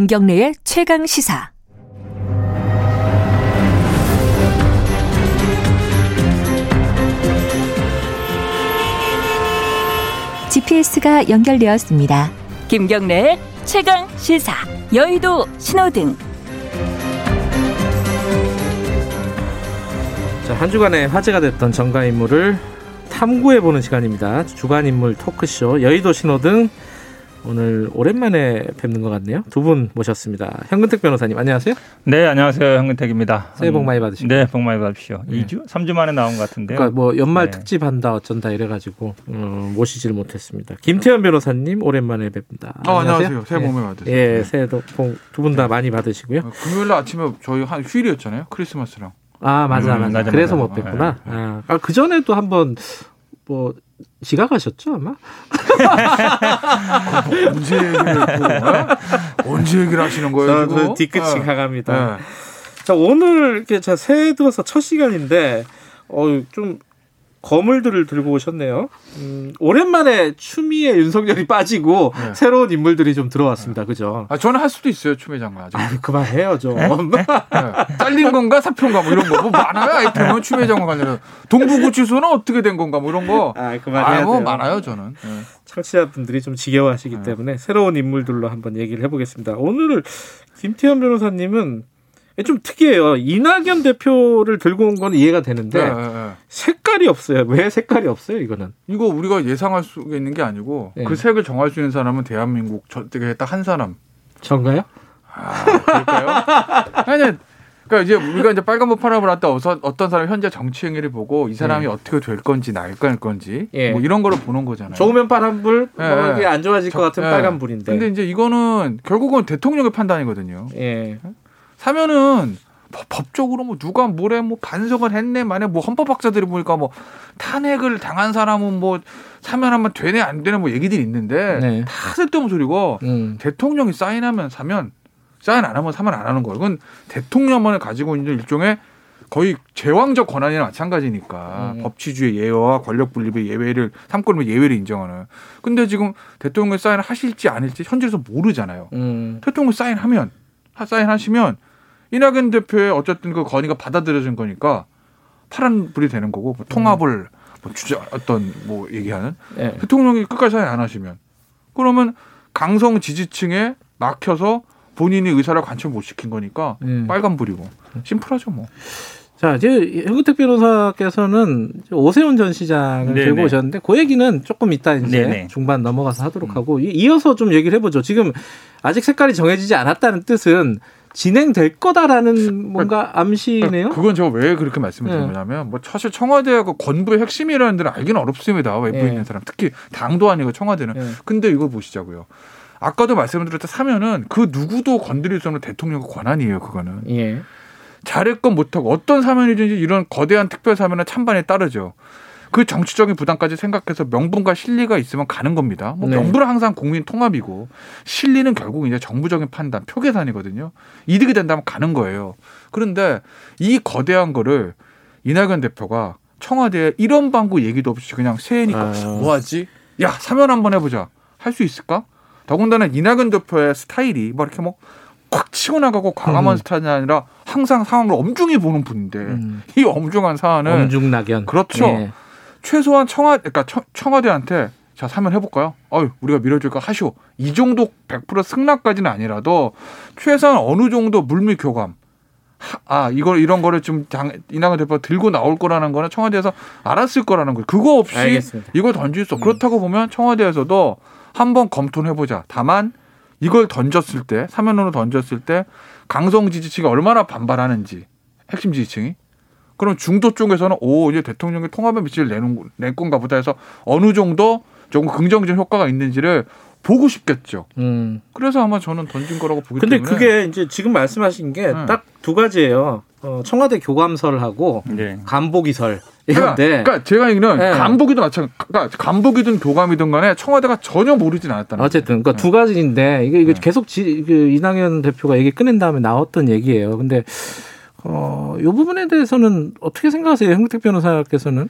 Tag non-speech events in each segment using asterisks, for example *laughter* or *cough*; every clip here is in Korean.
김경래의 최강 시사. GPS가 연결되었습니다. 김경래의 최강 시사. 여의도 신호등. 자, 한 주간에 화제가 됐던 정가 인물을 탐구해 보는 시간입니다. 주간 인물 토크쇼 여의도 신호등 오늘 오랜만에 뵙는 것 같네요. 두 분 모셨습니다. 현근택 변호사님 안녕하세요. 네, 안녕하세요. 현근택입니다. 새해 복 많이 받으시고. 네, 복 많이 받으십시오. 네. 2주, 3주 만에 나온 것 같은데요. 그러니까 뭐 연말 네. 특집 한다 어쩐다 이래가지고 음, 모시지를 못했습니다. 김태현 변호사님 오랜만에 뵙니다. 아, 안녕하세요. 안녕하세요. 새해 복 많이 받으세요. 예, 네. 새해도 두 분 다 많이 받으시고요. 아, 금요일 아침에 저희 한 휴일이었잖아요. 크리스마스랑. 아 맞아 음, 맞아. 맞아 그래서 맞아. 못 뵀구나. 네. 아, 아, 그 전에도 한번 뭐 지각하셨죠 아마? 언제 얘기를 또, 언제 얘기를 하시는 거예요? 저는 뒤끝이 네. 가갑니다. 네. 자 오늘 이렇게 자 새해 들어서 첫 시간인데 어좀 거물들을 들고 오셨네요. 음, 오랜만에 추미애 윤석열이 빠지고 네. 새로운 인물들이 좀 들어왔습니다. 그죠? 아, 저는 할 수도 있어요. 추미애 장관. 아직. 아, 그만해요, 좀. 네? 네. 잘린 건가 사표인가 뭐 이런 거. 뭐 많아요. 아이템은 추미애 장관 관련. 동부구치소는 어떻게 된 건가 뭐 이런 거. 아, 그만해요. 아, 뭐 많아요, 저는. 네. 청취자분들이 좀 지겨워하시기 네. 때문에 새로운 인물들로 한번 얘기를 해보겠습니다. 오늘 김태현 변호사님은 좀 특이해요. 이낙연 대표를 들고 온 건 이해가 되는데 네, 네, 네. 색깔이 없어요. 왜 색깔이 없어요? 이거는 이거 우리가 예상할 수 있는 게 아니고 네. 그 색을 정할 수 있는 사람은 대한민국 저쪽에 딱한 사람. 전가요? 아, 그럴까요? *laughs* 아니, 그러니까 이제 우리가 이제 빨간불 파란불 할때 어떤 사람 현재 정치 행위를 보고 이 사람이 네. 어떻게 될 건지 나을 건지 예. 뭐 이런 거를 보는 거잖아요. 좋으면 파란불, 예. 뭐안 좋아질 저, 것 같은 예. 빨간불인데. 근데 이제 이거는 결국은 대통령의 판단이거든요. 예. 사면은 법적으로 뭐 누가 뭐래 뭐 반성을 했네 만에 뭐 헌법학자들이 보니까 뭐 탄핵을 당한 사람은 뭐 사면하면 되네 안 되네 뭐 얘기들이 있는데 네. 다 쓸데없는 소리고 음. 대통령이 사인하면 사면 사인 안 하면 사면 안 하는 거예요. 그건 대통령만을 가지고 있는 일종의 거의 제왕적 권한이나 마찬가지니까 음. 법치주의 예외와 권력 분립의 예외를 삼권의 예외를 인정하는. 근데 지금 대통령 사인을 하실지 아닐지 현재에서 모르잖아요. 음. 대통령 사인하면 사인하시면 이낙연 대표의 어쨌든 그 건의가 받아들여진 거니까 파란 불이 되는 거고 뭐 통합을 뭐 주자 어떤 뭐 얘기하는 네. 대통령이 끝까지 사인 안 하시면 그러면 강성 지지층에 막혀서 본인이 의사를 관철 못 시킨 거니까 음. 빨간 불이고 심플하죠 뭐. 자, 이제 현근택 변호사께서는 오세훈 전 시장을 네네. 들고 오셨는데 그 얘기는 조금 이따 이제 네네. 중반 넘어가서 하도록 음. 하고 이어서 좀 얘기를 해보죠. 지금 아직 색깔이 정해지지 않았다는 뜻은 진행될 거다라는 뭔가 암시네요. 그건 제가 왜 그렇게 말씀을 드리냐면 네. 뭐 사실 청와대하고 권부의 핵심이라는 데는 알기는 어렵습니다. 외부에 네. 있는 사람 특히 당도 아니고 청와대는. 네. 근데 이거 보시자고요. 아까도 말씀드렸던 사면은 그 누구도 건드릴 수 없는 대통령의 권한이에요. 그거는. 예. 잘했건 못하고 어떤 사면이든지 이런 거대한 특별 사면은 찬반에 따르죠. 그 정치적인 부담까지 생각해서 명분과 실리가 있으면 가는 겁니다. 뭐 네. 명분은 항상 국민 통합이고 실리는 결국 이제 정부적인 판단, 표 계산이거든요. 이득이 된다면 가는 거예요. 그런데 이 거대한 거를 이낙연 대표가 청와대에 이런 방구 얘기도 없이 그냥 새해니까 아. 뭐하지? 야 사면 한번 해보자. 할 수 있을까? 더군다나 이낙연 대표의 스타일이 뭐 이렇게 뭐꽉 치고 나가고 과감한 음. 스타일이 아니라 항상 상황을 엄중히 보는 분인데 음. 이 엄중한 사안은 엄중 낙연 그렇죠. 네. 최소한 청와 그러니까 청 와대한테 자 사면 해볼까요? 어유 우리가 밀어줄까 하시오. 이 정도 100% 승낙까지는 아니라도 최소한 어느 정도 물밑 교감. 아 이걸 이런 거를 좀 이낙연 대표 들고 나올 거라는 거는 청와대에서 알았을 거라는 거예요. 그거 없이 알겠습니다. 이걸 던질 수. 음. 그렇다고 보면 청와대에서도 한번 검토를 해보자. 다만 이걸 던졌을 때 사면으로 던졌을 때 강성 지지층이 얼마나 반발하는지 핵심 지지층이 그럼 중도 쪽에서는 오 이제 대통령이 통합의 미치를 내는 낼 건가 보다 해서 어느 정도 조금 긍정적인 효과가 있는지를 보고 싶겠죠. 음. 그래서 아마 저는 던진 거라고 보기 근데 때문에. 그게 이제 지금 말씀하신 게 딱두 음. 가지예요. 어, 청와대 교감설하고 네. 간보기설. 그러니까, 그러니까 제가 얘기는 네. 간보기도 마찬가지. 그러니까 간보기든 교감이든 간에 청와대가 전혀 모르진 않았다는. 어쨌든 그러니까 네. 두 가지인데 이게, 이게 네. 계속 지, 그 이낙연 대표가 얘기 꺼낸 다음에 나왔던 얘기예요. 근데 어, 이 부분에 대해서는 어떻게 생각하세요? 현택 변호사께서는?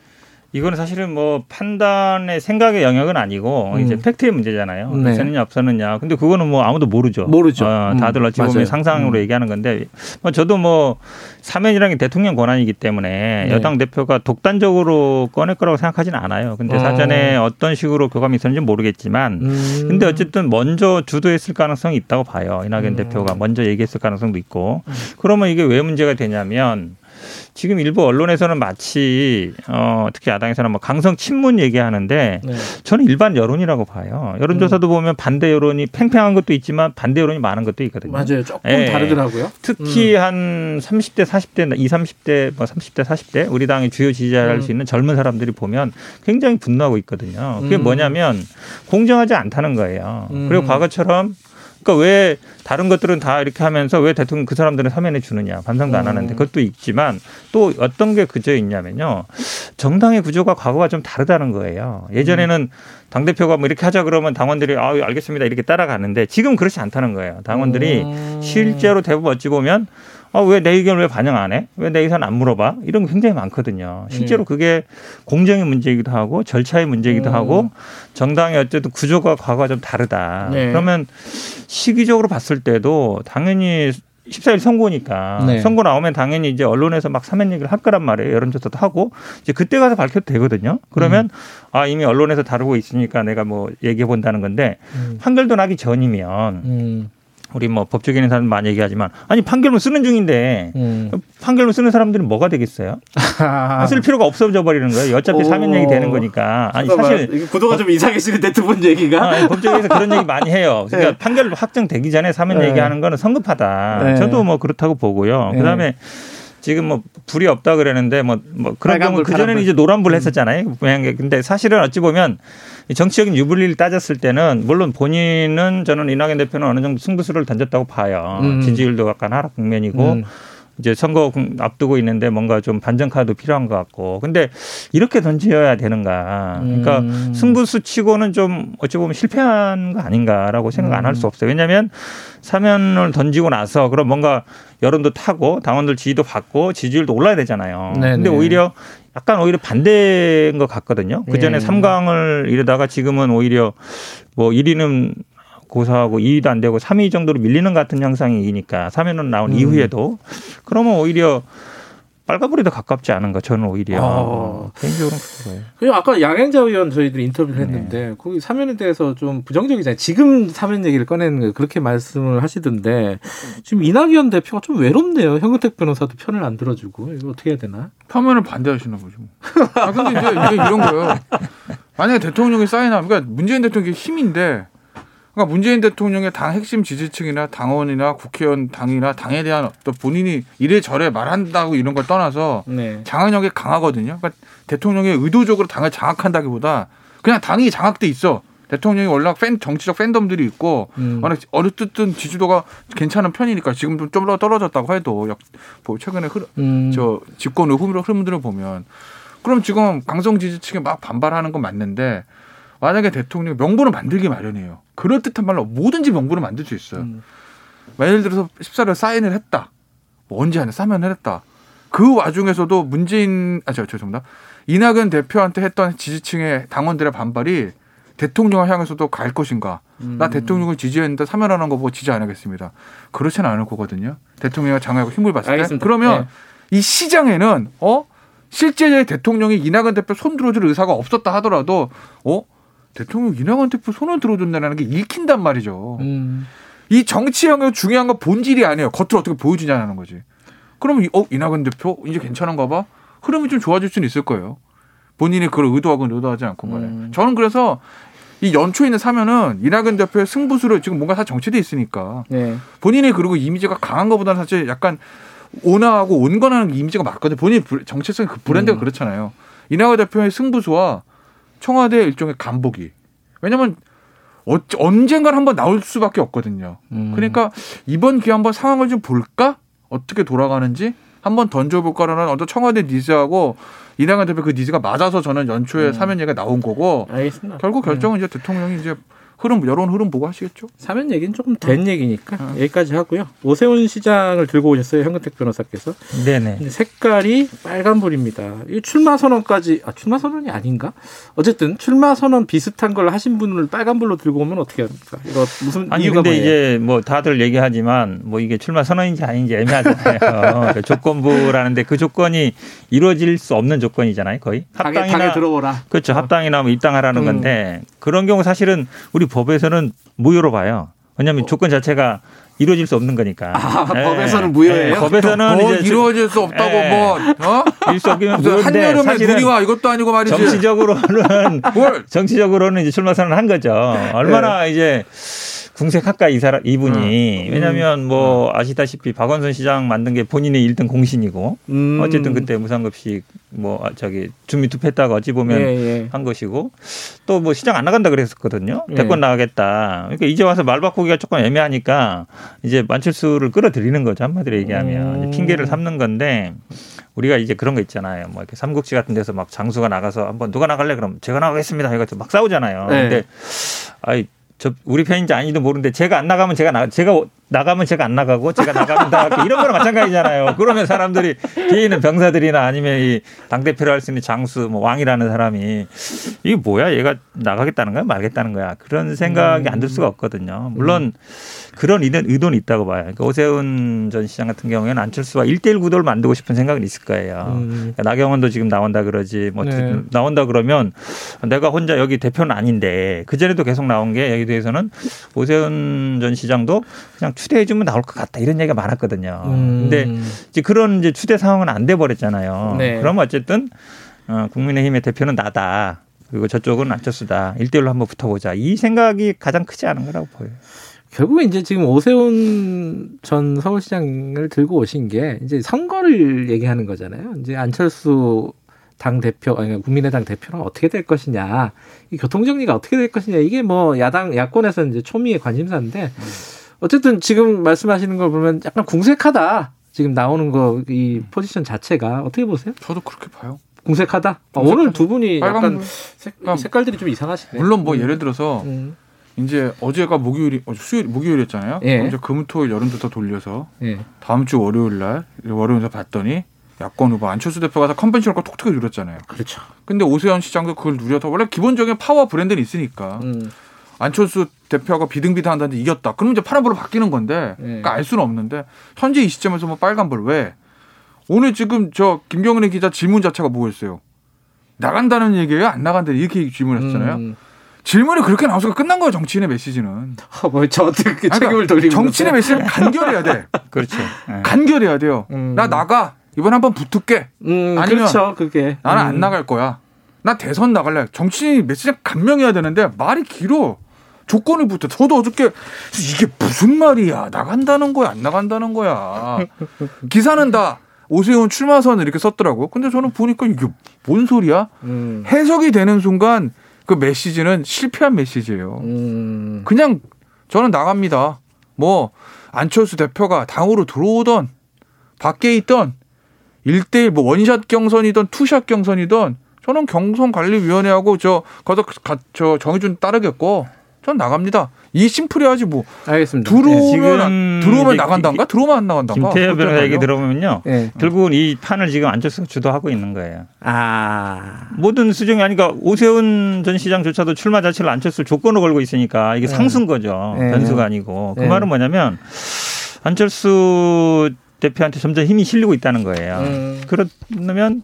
이거는 사실은 뭐 판단의 생각의 영역은 아니고 음. 이제 팩트의 문제잖아요. 네. 있었느냐 없었느냐. 근데 그거는 뭐 아무도 모르죠. 모르죠. 어, 다들 어찌 보면 상상으로 음. 얘기하는 건데 뭐 저도 뭐 사면이라는 게 대통령 권한이기 때문에 네. 여당 대표가 독단적으로 꺼낼 거라고 생각하지는 않아요. 근데 어. 사전에 어 떤 식으로 교감이 있었는지 모르겠지만 음. 근데 어쨌든 먼저 주도했을 가능성이 있다고 봐요. 이낙연 음. 대표가 먼저 얘기했을 가능성도 있고. 음. 그러면 이게 왜 문제가 되냐면 지금 일부 언론에서는 마치 어 특히 야당에서는 뭐 강성 친문 얘기하는데 네. 저는 일반 여론이라고 봐요. 여론조사도 음. 보면 반대 여론이 팽팽한 것도 있지만 반대 여론이 많은 것도 있거든요. 맞아요. 조금 예. 다르더라고요. 특히 음. 한 30대, 40대, 20, 30대, 뭐 30대, 40대 우리 당의 주요 지지자를 할수 음. 있는 젊은 사람들이 보면 굉장히 분노하고 있거든요. 그게 음. 뭐냐면 공정하지 않다는 거예요. 그리고 음. 과거처럼 그러니까 왜 다른 것들은 다 이렇게 하면서 왜 대통령 그 사람들은 사면해 주느냐 반성도 안 하는데 음. 그것도 있지만 또 어떤 게 그저 있냐면요. 정당의 구조가 과거와 좀 다르다는 거예요. 예전에는 당 대표가 뭐 이렇게 하자 그러면 당원들이 아 알겠습니다. 이렇게 따라가는데 지금 그렇지 않다는 거예요. 당원들이 음. 실제로 대부분 어찌 보면 아, 왜 내 의견을 왜 반영 안 해? 왜 내 의견 안 물어봐? 이런 게 굉장히 많거든요. 실제로 네. 그게 공정의 문제이기도 하고 절차의 문제이기도 음. 하고 정당의 어쨌든 구조가 과거와 좀 다르다. 네. 그러면 시기적으로 봤을 때도 당연히 14일 선거니까 네. 선거 나오면 당연히 이제 언론에서 막 사면 얘기를 할 거란 말이에요. 여론조사도 하고 이제 그때 가서 밝혀도 되거든요. 그러면 음. 아 이미 언론에서 다루고 있으니까 내가 뭐 얘기해 본다는 건데 음. 판결도 나기 전이면 음. 우리 뭐 법조계는 사람 많이 얘기하지만 아니 판결문 쓰는 중인데 음. 판결문 쓰는 사람들은 뭐가 되겠어요? *laughs* 쓸 필요가 없어져 버리는 거예요. 어차피 사면 얘기 되는 거니까. 아니 사실 구도가 좀 이상해지는데 두 분 얘기가. 아, 법조계에서 그런 얘기 많이 해요. *laughs* 그러니까 네. 판결 확정되기 전에 사면 네. 얘기하는 거는 성급하다. 네. 저도 뭐 그렇다고 보고요. 네. 그다음에 지금 뭐 불이 없다 그러는데 뭐, 뭐 그런 경우 그 전에는 이제 노란불 음. 했었잖아요. 음. 근데 사실은 어찌 보면 정치적인 유불리를 따졌을 때는 물론 본인은 저는 이낙연 대표는 어느 정도 승부수를 던졌다고 봐요. 음. 지지율도 약간 하락 국면이고 음. 이제 선거 앞두고 있는데 뭔가 좀 반전 카드 필요한 것 같고. 근데 이렇게 던져야 되는가. 그러니까 음. 승부수 치고는 좀 어찌 보면 실패한 거 아닌가라고 생각 안 할수 음. 없어요. 왜냐하면 사면을 던지고 나서 그럼 뭔가 여론도 타고 당원들 지지도 받고 지지율도 올라야 되잖아요. 네네. 근데 오히려 약간 오히려 반대인 것 같거든요. 그 전에 네. 3강을 이르다가 지금은 오히려 뭐 1위는 고사하고 2위도 안 되고 3위 정도로 밀리는 같은 형상이니까 3위는 나온 음. 이후에도 그러면 오히려 빨간불이 더 가깝지 않은가 저는 오히려 어. 개인적으로 그거예요. 그리고 아까 양행자 의원 저희들이 인터뷰를 네. 했는데 네. 거기 사면에 대해서 좀 부정적이잖아요. 지금 사면 얘기를 꺼내는 거 그렇게 말씀을 하시던데 지금 이낙연 대표가 좀 외롭네요. 현근택 변호사도 편을 안 들어주고 이거 어떻게 해야 되나? 사면을 반대하시나 보죠. 아 근데 이제 이게 이런 거예요. 만약에 대통령이 사인하면 그러니까 문재인 대통령이 힘인데 그러니까 문재인 대통령의 당 핵심 지지층이나 당원이나 국회의원 당이나 당에 대한 또 본인이 이래저래 말한다고 이런 걸 떠나서 네. 장악력이 강하거든요. 그러니까 대통령이 의도적으로 당을 장악한다기보다 그냥 당이 장악돼 있어. 대통령이 워낙 팬 정치적 팬덤들이 있고 음. 어쨌든 지지도가 괜찮은 편이니까 지금 좀더 떨어졌다고 해도 뭐 최근에 흐름 음. 저 집권 의 흐름들을 보면 그럼 지금 강성 지지층이 막 반발하는 건 맞는데 만약에 대통령 명분을 만들기 마련이에요. 그럴 듯한 말로 뭐든지 명분을 만들 수 있어요. 음. 예를 들어서 14일 사인을 했다. 뭐 언제 안에 사면을 했다. 그 와중에서도 문재인 아 저 죄송합니다. 이낙연 대표한테 했던 지지층의 당원들의 반발이 대통령을 향해서도 갈 것인가? 음. 나 대통령을 지지했는데 사면하는 거 보고 지지 안 하겠습니다. 그렇지는 않을 거거든요. 대통령이 장악하고 힘을 봤을 때. 알겠습니다. 그러면 네. 이 시장에는 어 실제 대통령이 이낙연 대표 손 들어줄 의사가 없었다 하더라도 어 대통령 이낙연 대표 손을 들어준다는 게 읽힌단 말이죠. 음. 이 정치형의 중요한 건 본질이 아니에요. 겉으로 어떻게 보여주냐는 거지. 그러면 어 이낙연 대표 이제 괜찮은가 봐. 흐름이 좀 좋아질 수는 있을 거예요. 본인이 그걸 의도하건 의도하지 않고 간에. 음. 저는 그래서 이 연초에 있는 사면은 이낙연 대표의 승부수를 지금 뭔가 다 정치돼 있으니까 네. 본인이 그리고 이미지가 강한 것보다는 사실 약간 온화하고 온건하는 이미지가 맞거든요. 본인 정체성 그 브랜드가 음. 그렇잖아요. 이낙연 대표의 승부수와 청와대 일종의 간보기. 왜냐면 어, 언젠간 한번 나올 수밖에 없거든요. 음. 그러니까 이번 기회 한번 상황을 좀 볼까? 어떻게 돌아가는지 한번 던져볼까라는 어떤 청와대 니즈하고 이낙연 대표 그 니즈가 맞아서 저는 연초에 음. 사면 얘기가 나온 거고 알겠습니다. 결국 결정은 네. 이제 대통령이 이제 흐름 여론 흐름 보고 하시겠죠. 사면 얘기는 조금 된 어. 얘기니까 어. 여기까지 하고요. 오세훈 시장을 들고 오셨어요 현근택 변호사께서. 네네. 색깔이 빨간불입니다. 이 출마 선언까지 아 출마 선언이 아닌가? 어쨌든 출마 선언 비슷한 걸 하신 분을 빨간불로 들고 오면 어떻게 합니까? 이거 무슨 아니 이유가 근데 뭐예요? 이제 뭐 다들 얘기하지만 뭐 이게 출마 선언인지 아닌지 애매하잖아요. *laughs* 그 조건부라는데 그 조건이 이루어질 수 없는 조건이잖아요, 거의. 합당이나 당에 들어오라. 그렇죠. 어. 합당이나 뭐 입당하라는 음. 건데 그런 경우 사실은 우리 법에서는 무효로 봐요. 왜냐하면 어. 조건 자체가 이루어질 수 없는 거니까. 아, 네. 법에서는 무효예요. 네. 법에서는 뭐 이제 이루어질 수 없다고 네. 뭐 어? 일수 없기는 한여름에 눈이 와 이것도 아니고 말이지. 정치적으로는 뭘? *laughs* 정치적으로는 이제 출마 선언한 거죠. 얼마나 네. 이제 궁색할까 이 사람 이분이 음. 왜냐하면 뭐 아시다시피 박원순 시장 만든 게 본인의 1등 공신이고 음. 어쨌든 그때 무상급식 뭐 아, 저기 준비 투표했다가 어찌 보면 예, 예. 한 것이고 또 뭐 시장 안 나간다 그랬었거든요 예. 대권 나가겠다 그러니까 이제 와서 말 바꾸기가 조금 애매하니까 이제 만철수를 끌어들이는 거죠 한마디로 얘기하면 음. 핑계를 삼는 건데 우리가 이제 그런 거 있잖아요. 뭐 이렇게 삼국지 같은 데서 막 장수가 나가서 한번 누가 나갈래 그럼 제가 나가겠습니다. 해가지고 막 싸우잖아요. 네. 근데 아이 저 우리 편인지 아닌지도 모르는데 제가 안 나가면 제가 나 제가 나가면 제가 안 나가고 제가 나가면 다 이런 거랑 마찬가지잖아요. 그러면 사람들이 뒤에 있는 병사들이나 아니면 이 당 대표를 할 수 있는 장수 뭐 왕이라는 사람이 이게 뭐야 얘가 나가겠다는 거야 말겠다는 거야 그런 생각이 안 들 수가 없거든요. 물론 음. 그런 의도는 있다고 봐요. 그러니까 오세훈 전 시장 같은 경우에는 안철수와 일대일 구도를 만들고 싶은 생각은 있을 거예요. 음. 그러니까 나경원도 지금 나온다 그러지 뭐 네. 나온다 그러면 내가 혼자 여기 대표는 아닌데 그 전에도 계속 나온 게 여기 대해서는 오세훈 전 시장도 그냥 추대해주면 나올 것 같다 이런 얘기가 많았거든요. 음. 근데 이제 그런 이제 추대 상황은 안 돼 버렸잖아요. 네. 그럼 어쨌든 어, 국민의힘의 대표는 나다. 그리고 저쪽은 안철수다. 일대일로 한번 붙어보자. 이 생각이 가장 크지 않은 거라고 보여요. 결국에 이제 지금 오세훈 전 서울시장을 들고 오신 게 이제 선거를 얘기하는 거잖아요. 이제 안철수 당 대표, 아니 국민의당 대표는 어떻게 될 것이냐, 이 교통 정리가 어떻게 될 것이냐 이게 뭐 야당 야권에서 이제 초미의 관심사인데 어쨌든 지금 말씀하시는 걸 보면 약간 궁색하다. 지금 나오는 거 이 포지션 자체가 어떻게 보세요? 저도 그렇게 봐요. 궁색하다. 아, 오늘 두 분이 약간 색, 깔들이 좀 이상하시네. 물론 뭐 음. 예를 들어서 음. 이제 어제가 목요일이 어, 수요일 목요일이었잖아요. 예. 이제 금토일 열흘부터 돌려서 예. 다음 주 월요일 날 월요일에 봤더니 야권 후보 안철수 대표가 다 컨벤션을 톡톡히 누렸잖아요. 그렇죠. 근데 오세훈 시장도 그걸 누려서 원래 기본적인 파워 브랜드는 있으니까 음. 안철수 대표가 비등비등한다는데 이겼다. 그럼 이제 파란불로 바뀌는 건데 예. 그러니까 알 수는 없는데 현재 이 시점에서 뭐 빨간불 왜? 오늘 지금 저 김경은의 기자 질문 자체가 뭐였어요? 나간다는 얘기예요? 안 나간다는 이렇게 질문했잖아요. 음. 질문이 그렇게 나와서 끝난 거예요 정치인의 메시지는. 어, 뭐저 어떻게 그러니까 책임을 돌리고 정치인의 메시지는 간결해야 돼. *laughs* 그렇죠. 네. 간결해야 돼요. 음. 나 나가 이번 한번 붙을게. 음, 아니면 그렇죠, 그게. 나는 음. 안 나갈 거야. 나 대선 나갈래. 정치인 메시지 간명해야 되는데 말이 길어. 조건을 붙여. 저도 어저께 이게 무슨 말이야. 나간다는 거야, 안 나간다는 거야. 기사는 다 오세훈 출마선 이렇게 썼더라고. 근데 저는 보니까 이게 뭔 소리야? 음. 해석이 되는 순간 그 메시지는 실패한 메시지예요. 음. 그냥 저는 나갑니다. 뭐 안철수 대표가 당으로 들어오던 밖에 있던 1대1 뭐 one shot 경선이든 two shot 경선이든 저는 경선관리위원회하고 저 거기서 저 정해준 따르겠고 전 나갑니다. 이 심플해야지 뭐. 알겠습니다. 들어오면 네, 들어오면 나간다가 들어오면 안 나간다가. 김태현 변호사 얘기 들어보면요. 네. 결국은 이 판을 지금 안철수가 주도하고 있는 거예요. 아 모든 수정이 아니까 오세훈 전 시장조차도 출마 자체를 안철수 조건으로 걸고 있으니까 이게 네. 상승 거죠. 네. 변수가 아니고 그 네. 말은 뭐냐면 안철수 대표한테 점점 힘이 실리고 있다는 거예요. 음. 그러면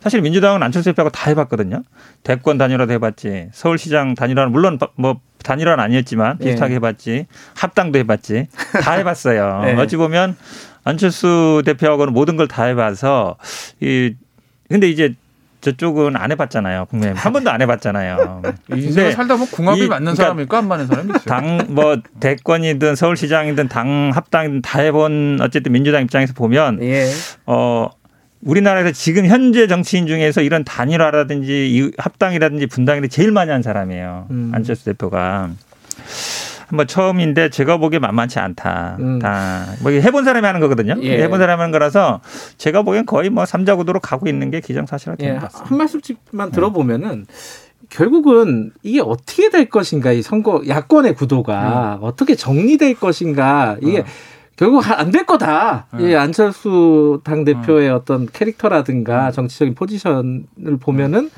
사실 민주당은 안철수 대표하고 다 해봤거든요. 대권 단일화도 해봤지, 서울시장 단일화는 물론 뭐 단일화는 아니었지만 비슷하게 예. 해봤지, 합당도 해봤지, 다 해봤어요. *laughs* 네. 어찌 보면 안철수 대표하고는 모든 걸 다 해봐서 이 근데 이제 저쪽은 안 해봤잖아요. 국민의힘 한 번도 안 해봤잖아요. *laughs* 근데 살다 보면 궁합이 이, 맞는 그러니까 사람일까 안 맞는 사람이 있어요. 당뭐 대권이든 서울시장이든 당 합당이든 다 해본 어쨌든 민주당 입장에서 보면 예. 어 우리나라에서 지금 현재 정치인 중에서 이런 단일화라든지 합당이라든지 분당이 제일 많이 한 사람이에요. 음. 안철수 대표가. 한번 처음인데 제가 보기에 만만치 않다. 음. 다 뭐 해본 사람이 하는 거거든요. 예. 해본 사람이 하는 거라서 제가 보기엔 거의 뭐 삼자 구도로 가고 있는 게 기정사실화 되는 예. 것 같습니다. 한 말씀씩만 들어보면은 결국은 이게 어떻게 될 것인가 이 선거 야권의 구도가 음. 어떻게 정리될 것인가 이게 어. 결국 안 될 거다. 이 안철수 당 대표의 어. 떤 캐릭터라든가 정치적인 포지션을 보면은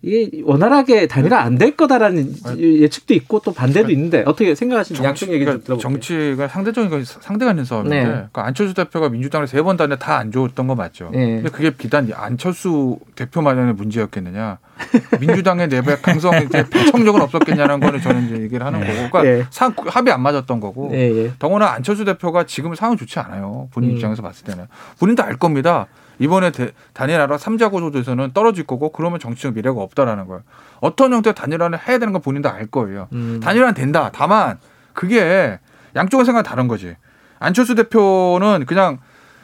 이게 원활하게 단일화 안 될 거다라는 예측도 있고 또 반대도 있는데 어떻게 생각하시는지 양쪽 얘기 좀 들어볼게요. 정치가 상대적인 상대가 있는 싸움인데 네. 그러니까 안철수 대표가 민주당을 세번 단일 다안 좋았던 거 맞죠. 네. 근데 그게 비단 안철수 대표만의 문제였겠느냐. 민주당의 내부 강성 이제 청력은 없었겠냐는 거는 저는 이제 얘기를 하는 네. 거고, 그러니까 네. 상, 합이 안 맞았던 거고. 네. 더구나 안철수 대표가 지금 상황 좋지 않아요. 본인 음. 입장에서 봤을 때는 본인도 알 겁니다. 이번에 대, 단일화라 삼자 구조에서는 떨어질 거고 그러면 정치적 미래가 없다라는 거예요. 어떤 형태의 단일화를 해야 되는 건 본인도 알 거예요. 음. 단일화는 된다. 다만 그게 양쪽의 생각 다른 거지. 안철수 대표는 그냥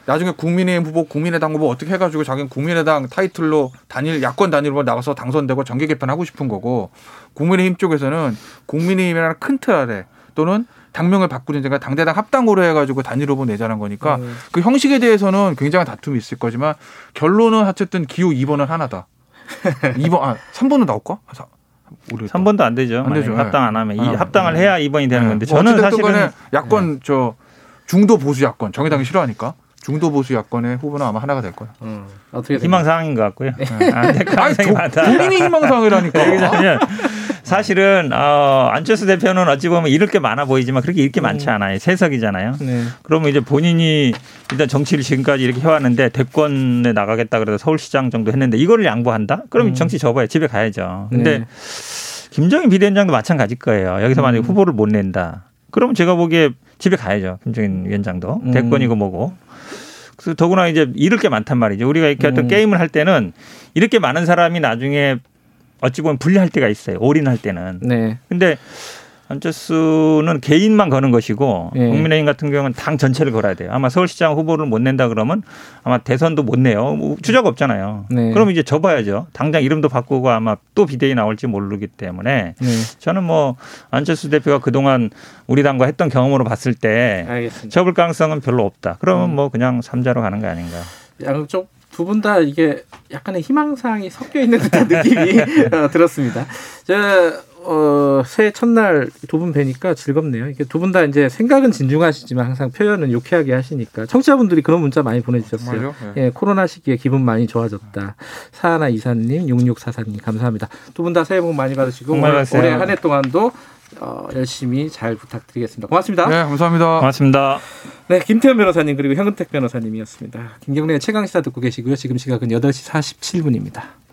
나중에 국민의힘 후보, 국민의당 후보 어떻게 해가지고 자기는 국민의당 타이틀로 단일 야권 단일로 나가서 당선되고 정계 개편하고 싶은 거고 국민의힘 쪽에서는 국민의힘이라는 큰 틀 아래 또는 당명을 바꾸는 데가 당대당 합당으로 해가지고 단일 후보 내자는 거니까 음. 그 형식에 대해서는 굉장한 다툼이 있을 거지만 결론은 어쨌든 기호 2번은 하나다. *laughs* 2번 아 3번은 나올까? 우리 3번도 안 되죠. 안 되죠. 합당 안 하면 이 합당을 해야 2번이 되는 네. 건데 뭐 저는 사실은 야권 네. 저 중도 보수 야권 정의당이 싫어하니까 중도 보수 야권의 후보는 아마 하나가 될 거예요. 음. 어떻게 희망 사항인 것 같고요. 네. 안될 가능성이 많다. 본인이 희망 사항이라니까. *laughs* 사실은 어, 안철수 대표는 어찌 보면 잃을 게 많아 보이지만 그렇게 잃을 게 음. 많지 않아요. 세석이잖아요. 네. 그러면 이제 본인이 일단 정치를 지금까지 이렇게 해왔는데 대권에 나가겠다 그래서 서울시장 정도 했는데 이거를 양보한다? 그럼 음. 정치 접어야 집에 가야죠. 근데 네. 김정인 비대위원장도 마찬가지일 거예요. 여기서 만약에 음. 후보를 못 낸다. 그러면 제가 보기에 집에 가야죠. 김정인 위원장도 음. 대권이고 뭐고. 그래서 더구나 이제 잃을 게 많단 말이죠. 우리가 이렇게 어떤 음. 게임을 할 때는 이렇게 많은 사람이 나중에 어찌 보면 불리할 때가 있어요. 올인할 때는. 네. 근데 안철수는 개인만 거는 것이고 예. 국민의힘 같은 경우는 당 전체를 걸어야 돼요. 아마 서울시장 후보를 못 낸다 그러면 아마 대선도 못 내요. 뭐 추적 없잖아요. 네. 그럼 이제 접어야죠. 당장 이름도 바꾸고 아마 또 비대위 나올지 모르기 때문에 네. 저는 뭐 안철수 대표가 그동안 우리 당과 했던 경험으로 봤을 때 알겠습니다. 접을 가능성은 별로 없다. 그러면 음. 뭐 그냥 삼자로 가는 거 아닌가. 양쪽 두 분 다 이게 약간의 희망사항이 섞여 있는 듯한 *laughs* 느낌이 어, 들었습니다. 저 어, 새해 첫날 두 분 뵈니까 즐겁네요. 이게 두 분 다 이제 생각은 진중하시지만 항상 표현은 유쾌하게 하시니까 청취자분들이 그런 문자 많이 보내주셨어요. 네. 예, 코로나 시기에 기분 많이 좋아졌다. 사하나 이사님, 6644님 감사합니다. 두 분 다 새해 복 많이 받으시고 올해 한 해 동안도 어, 열심히 잘 부탁드리겠습니다. 고맙습니다. 네, 감사합니다. 고맙습니다. 네, 김태현 변호사님 그리고 현근택 변호사님이었습니다. 김경래 최강 시사 듣고 계시고요. 지금 시각은 8시 47분입니다.